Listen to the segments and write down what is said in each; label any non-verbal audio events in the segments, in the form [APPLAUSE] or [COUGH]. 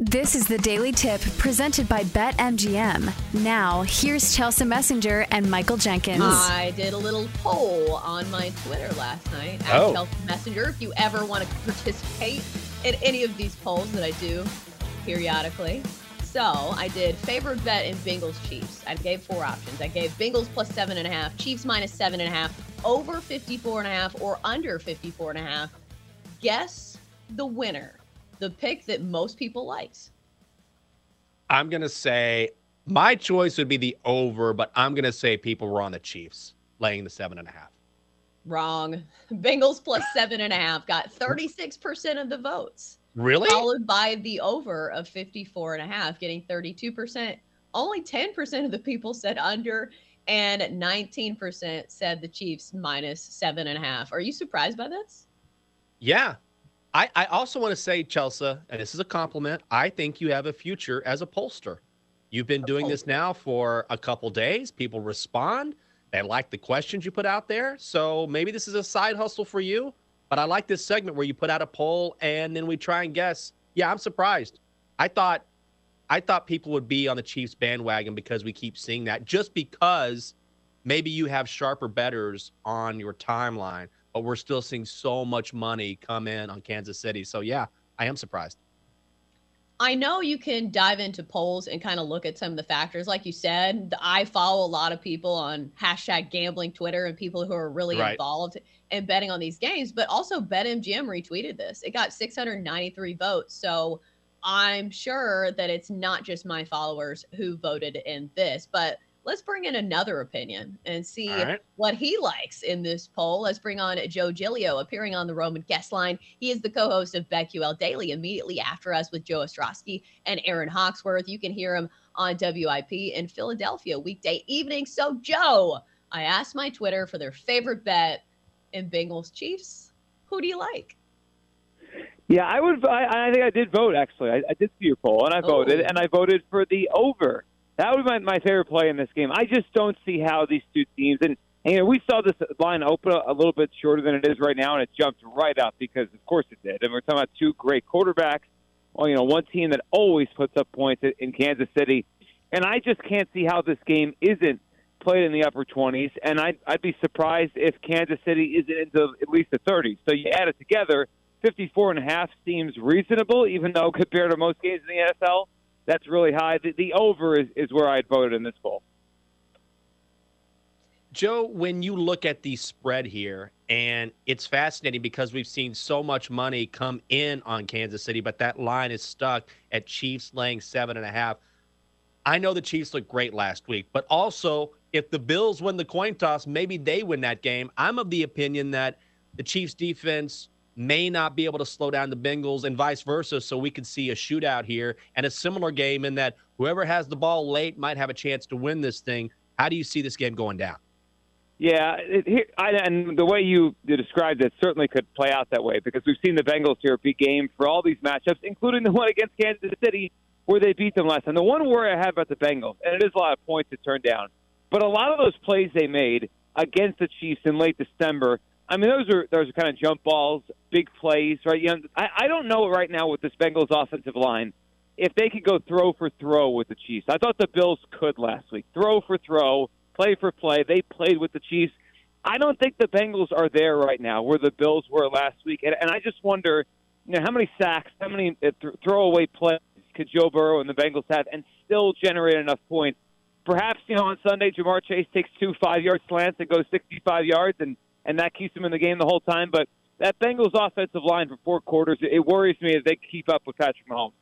This is the Daily Tip presented by BetMGM. Now, here's Chelsea Messenger and Michael Jenkins. I did a little poll on my Twitter last night at Oh. Chelsea Messenger. If you ever want to participate in any of these polls that I do periodically. So I did favorite bet in Bengals Chiefs. I gave four options. I gave Bengals plus seven and a half, Chiefs minus seven and a half, over 54 and a half, or under 54 and a half. Guess the winner. The pick that most people likes. I'm gonna say my choice would be the over, but I'm gonna say people were on the Chiefs laying the seven and a half. Wrong. [LAUGHS] Bengals plus seven and a half got 36% of the votes. Really? followed by the over of 54 and a half getting 32% only 10% of the people said under and 19% said the chiefs minus seven and a half are you surprised by this Yeah. I, I also want to say, Chelsea, and this is a compliment. I think you have a future as a pollster. You've been doing this now for a couple days. People respond. They like the questions you put out there. So maybe this is a side hustle for you. But I like this segment where you put out a poll and then we try and guess. Yeah, I'm surprised. I thought I thought people would be on the Chiefs bandwagon because we keep seeing that. Just because maybe you have sharper betters on your timeline, but we're still seeing so much money come in on Kansas City. So yeah, I am surprised. I know you can dive into polls and kind of look at some of the factors. Like you said, I follow a lot of people on hashtag gambling Twitter and people who are really Right. involved in betting on these games, but also BetMGM retweeted this. It got 693 votes. So I'm sure that it's not just my followers who voted in this, but let's bring in another opinion and see All right. what he likes in this poll. Let's bring on Joe Giglio, appearing on the Roman guest line. He is the co-host of BetQL Daily, immediately after us with Joe Ostrowski and Aaron Hawksworth. You can hear him on WIP in Philadelphia weekday evening. So, Joe, I asked my Twitter for their favorite bet in Bengals Chiefs. Who do you like? Yeah, I would. I, I think I did vote actually. I, I did see your poll, and I oh. voted, Oh. and I voted for the over. That would be my, my favorite play in this game. I just don't see how these two teams and. And you know, we saw this line open a, little bit shorter than it is right now, and it jumped right up because, of course, it did. And we're talking about two great quarterbacks. Well, you know, one team that always puts up points in- Kansas City, and I just can't see how this game isn't played in the upper 20s. And I'd, I'd be surprised if Kansas City isn't into at least the 30s. So you add it together, 54 and a half seems reasonable, even though compared to most games in the NFL, that's really high. The, the over is, is where I'd voted in this poll. Joe, when you look at the spread here, and it's fascinating because we've seen so much money come in on Kansas City, but that line is stuck at Chiefs laying seven and a half. I know the Chiefs looked great last week, but also if the Bills win the coin toss, maybe they win that game. I'm of the opinion that the Chiefs defense may not be able to slow down the Bengals and vice versa. So we could see a shootout here and a similar game in that whoever has the ball late might have a chance to win this thing. How do you see this game going down? Yeah, it, here, I, and the way you described it certainly could play out that way because we've seen the Bengals here be game for all these matchups, including the one against Kansas City where they beat them last time. The one worry I have about the Bengals, and it is a lot of points to turn down, but a lot of those plays they made against the Chiefs in late December, I mean, those are those are kind of jump balls, big plays, right? You know, I, I don't know right now with this Bengals offensive line if they could go throw for throw with the Chiefs. I thought the Bills could last week, throw for throw, play for play. They played with the Chiefs. I don't think the Bengals are there right now where the Bills were last week, and, and I just wonder, you know, how many sacks, how many uh, th- throwaway plays could Joe Burrow and the Bengals have, and still generate enough points? Perhaps you know on Sunday, Ja'Marr Chase takes two five-yard slants and goes 65 yards, and and that keeps them in the game the whole time. But that Bengals offensive line for four quarters, it worries me if they keep up with Patrick Mahomes.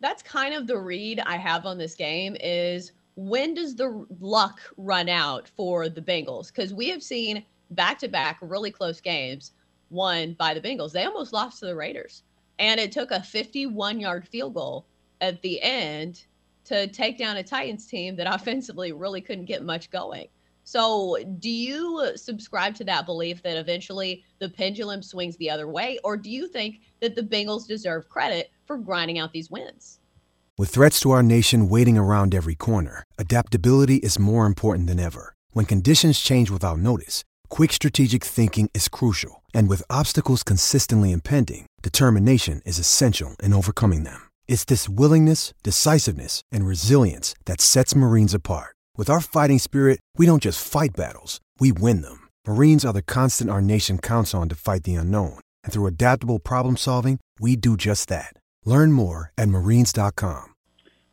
That's kind of the read I have on this game is when does the luck run out for the Bengals? Because we have seen back to back really close games won by the Bengals. They almost lost to the Raiders. And it took a 51 yard field goal at the end to take down a Titans team that [LAUGHS] offensively really couldn't get much going. So, do you subscribe to that belief that eventually the pendulum swings the other way? Or do you think that the Bengals deserve credit for grinding out these wins? With threats to our nation waiting around every corner, adaptability is more important than ever. When conditions change without notice, quick strategic thinking is crucial. And with obstacles consistently impending, determination is essential in overcoming them. It's this willingness, decisiveness, and resilience that sets Marines apart. With our fighting spirit, we don't just fight battles, we win them. Marines are the constant our nation counts on to fight the unknown. And through adaptable problem solving, we do just that. Learn more at marines.com.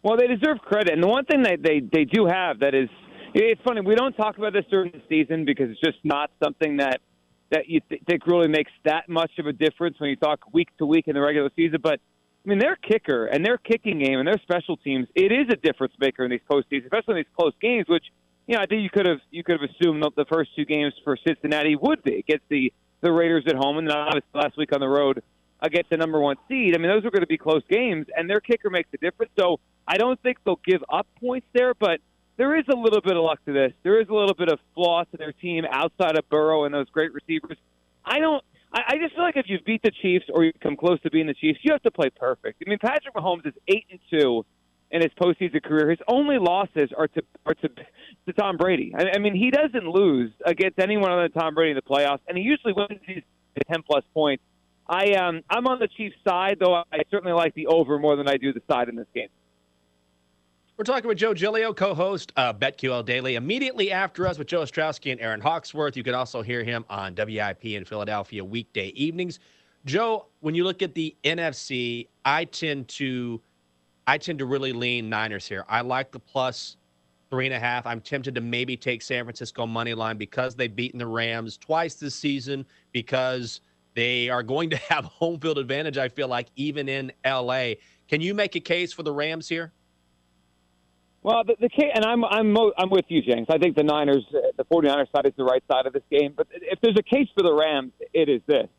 Well, they deserve credit. And the one thing that they, they do have that is it's funny, we don't talk about this during the season because it's just not something that that you th- think really makes that much of a difference when you talk week to week in the regular season. But I mean, their kicker and their kicking game and their special teams, it is a difference maker in these postseason, especially in these close games. Which you know, I think you could have you could have assumed the first two games for Cincinnati would be against the the Raiders at home, and then obviously last week on the road against the number one seed. I mean, those are going to be close games, and their kicker makes a difference. So I don't think they'll give up points there, but there is a little bit of luck to this. There is a little bit of flaw to their team outside of Burrow and those great receivers. I don't. I, I just feel like if you beat the Chiefs or you come close to being the Chiefs, you have to play perfect. I mean, Patrick Mahomes is eight and two in his postseason career. His only losses are to are to, to Tom Brady. I, I mean, he doesn't lose against anyone other than Tom Brady in the playoffs, and he usually wins these ten plus points. I um I'm on the Chiefs side, though I certainly like the over more than I do the side in this game. We're talking with Joe Giglio, co-host of BetQL Daily. Immediately after us with Joe Ostrowski and Aaron Hawksworth. You can also hear him on WIP in Philadelphia weekday evenings. Joe, when you look at the NFC, I tend to I tend to really lean Niners here. I like the plus three and a half. I'm tempted to maybe take San Francisco money line because they've beaten the Rams twice this season because they are going to [LAUGHS] have home field advantage, I feel like, even in LA. Can you make a case for the Rams here? Well, the, the and I'm I'm I'm with you, James. I think the Niners, uh, the 49ers side is the right side of this game. But if there's a case for the Rams, it is this: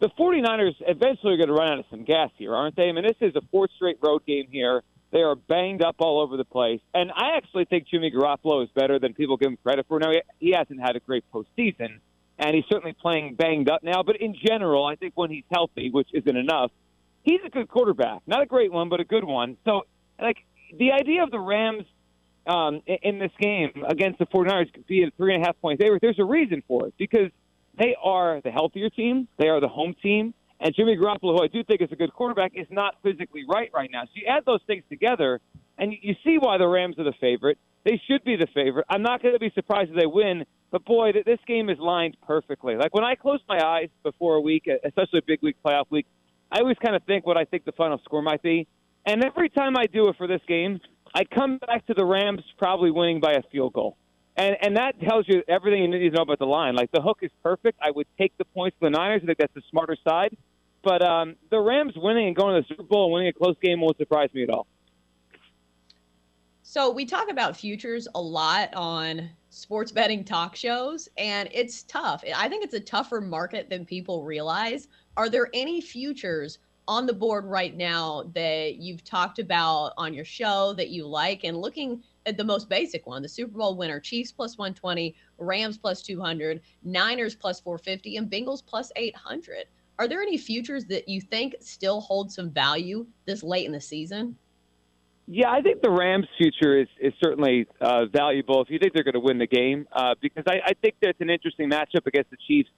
the 49ers eventually are going to run out of some gas here, aren't they? I mean, this is a fourth straight road game here. They are banged up all over the place, and I actually think Jimmy Garoppolo is better than people give him credit for. Now, he hasn't had a great postseason, and he's certainly playing banged up now. But in general, I think when he's healthy, which isn't enough, he's a good quarterback. Not a great one, but a good one. So, like the idea of the Rams um, in this game against the 49ers being three and a half point favorite, there's a reason for it because they are the healthier team, they are the home team, and Jimmy Garoppolo, who I do think is a good quarterback, is not physically right right now. So you add those things together, and you see why the Rams are the favorite. They should be the favorite. I'm not going to be surprised if they win, but boy, this game is lined perfectly. Like when I close my eyes before a week, especially a big week playoff week, I always kind of think what I think the final score might be. And every time I do it for this game, I come back to the Rams probably winning by a field goal. And and that tells you everything you need to know about the line. Like the hook is perfect. I would take the points for the Niners. I think that's the smarter side. But um, the Rams winning and going to the Super Bowl and winning a close game won't surprise me at all. So we talk about futures a lot on sports betting talk shows, and it's tough. I think it's a tougher market than people realize. Are there any futures on the board right now that you've talked about on your show that you like and looking at the most basic one the super bowl winner chiefs plus 120 rams plus 200 niners plus 450 and bengals plus 800 are there any futures that you think still hold some value this late in the season yeah, I think the Rams' future is is certainly uh, valuable if you think they're going to win the game, uh, because I, I think that's an interesting matchup against the Chiefs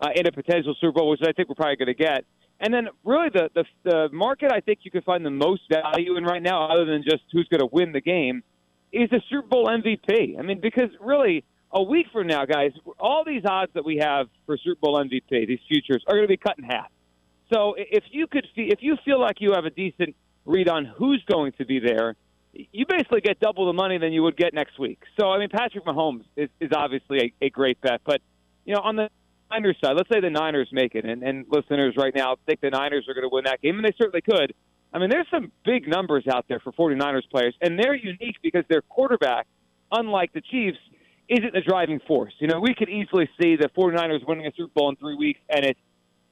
uh, in a potential Super Bowl, which I think we're probably going to get. And then, really, the, the the market I think you can find the most value in right now, other than just who's going to win the game, is the Super Bowl MVP. I mean, because really, a week from now, guys, all these odds that we have for Super Bowl MVP, these futures, are going to be cut in half. So if you could, if you feel like you have a decent read on who's going to be there, you basically get double the money than you would get next week. So I mean, Patrick Mahomes is, is obviously a, a great bet, but you know, on the Niners side, let's say the Niners make it, and, and listeners right now think the Niners are going to win that game, and they certainly could. I mean, there's some big numbers out there for 49ers players, and they're unique because their quarterback, unlike the Chiefs, isn't the driving force. You know, we could easily see the 49ers winning a Super Bowl in three weeks, and it's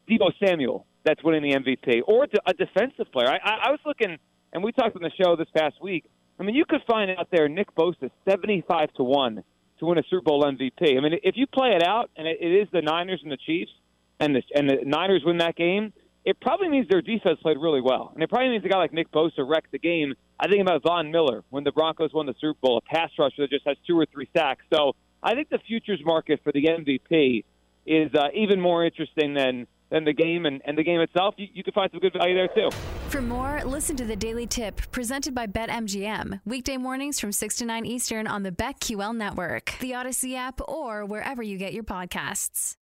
Deebo Samuel that's winning the MVP, or a defensive player. I, I, I was looking, and we talked on the show this past week. I mean, you could find out there Nick Bosa 75 to 1 to win a Super Bowl MVP. I mean, if you play it out and it, is the Niners and the Chiefs, and the and the Niners win that game, it probably means their defense played really well, and it probably means a guy like Nick Bosa wrecked the game. I think about Von Miller when the Broncos won the Super Bowl, a pass rusher that just has two or three sacks. So I think the futures market for the MVP is uh, even more interesting than than the game and, and the game itself. You, you can find some good value there too. For more, listen to the Daily Tip presented by BetMGM. Weekday mornings from 6 to 9 Eastern on the BetQL network, the Odyssey app, or wherever you get your podcasts.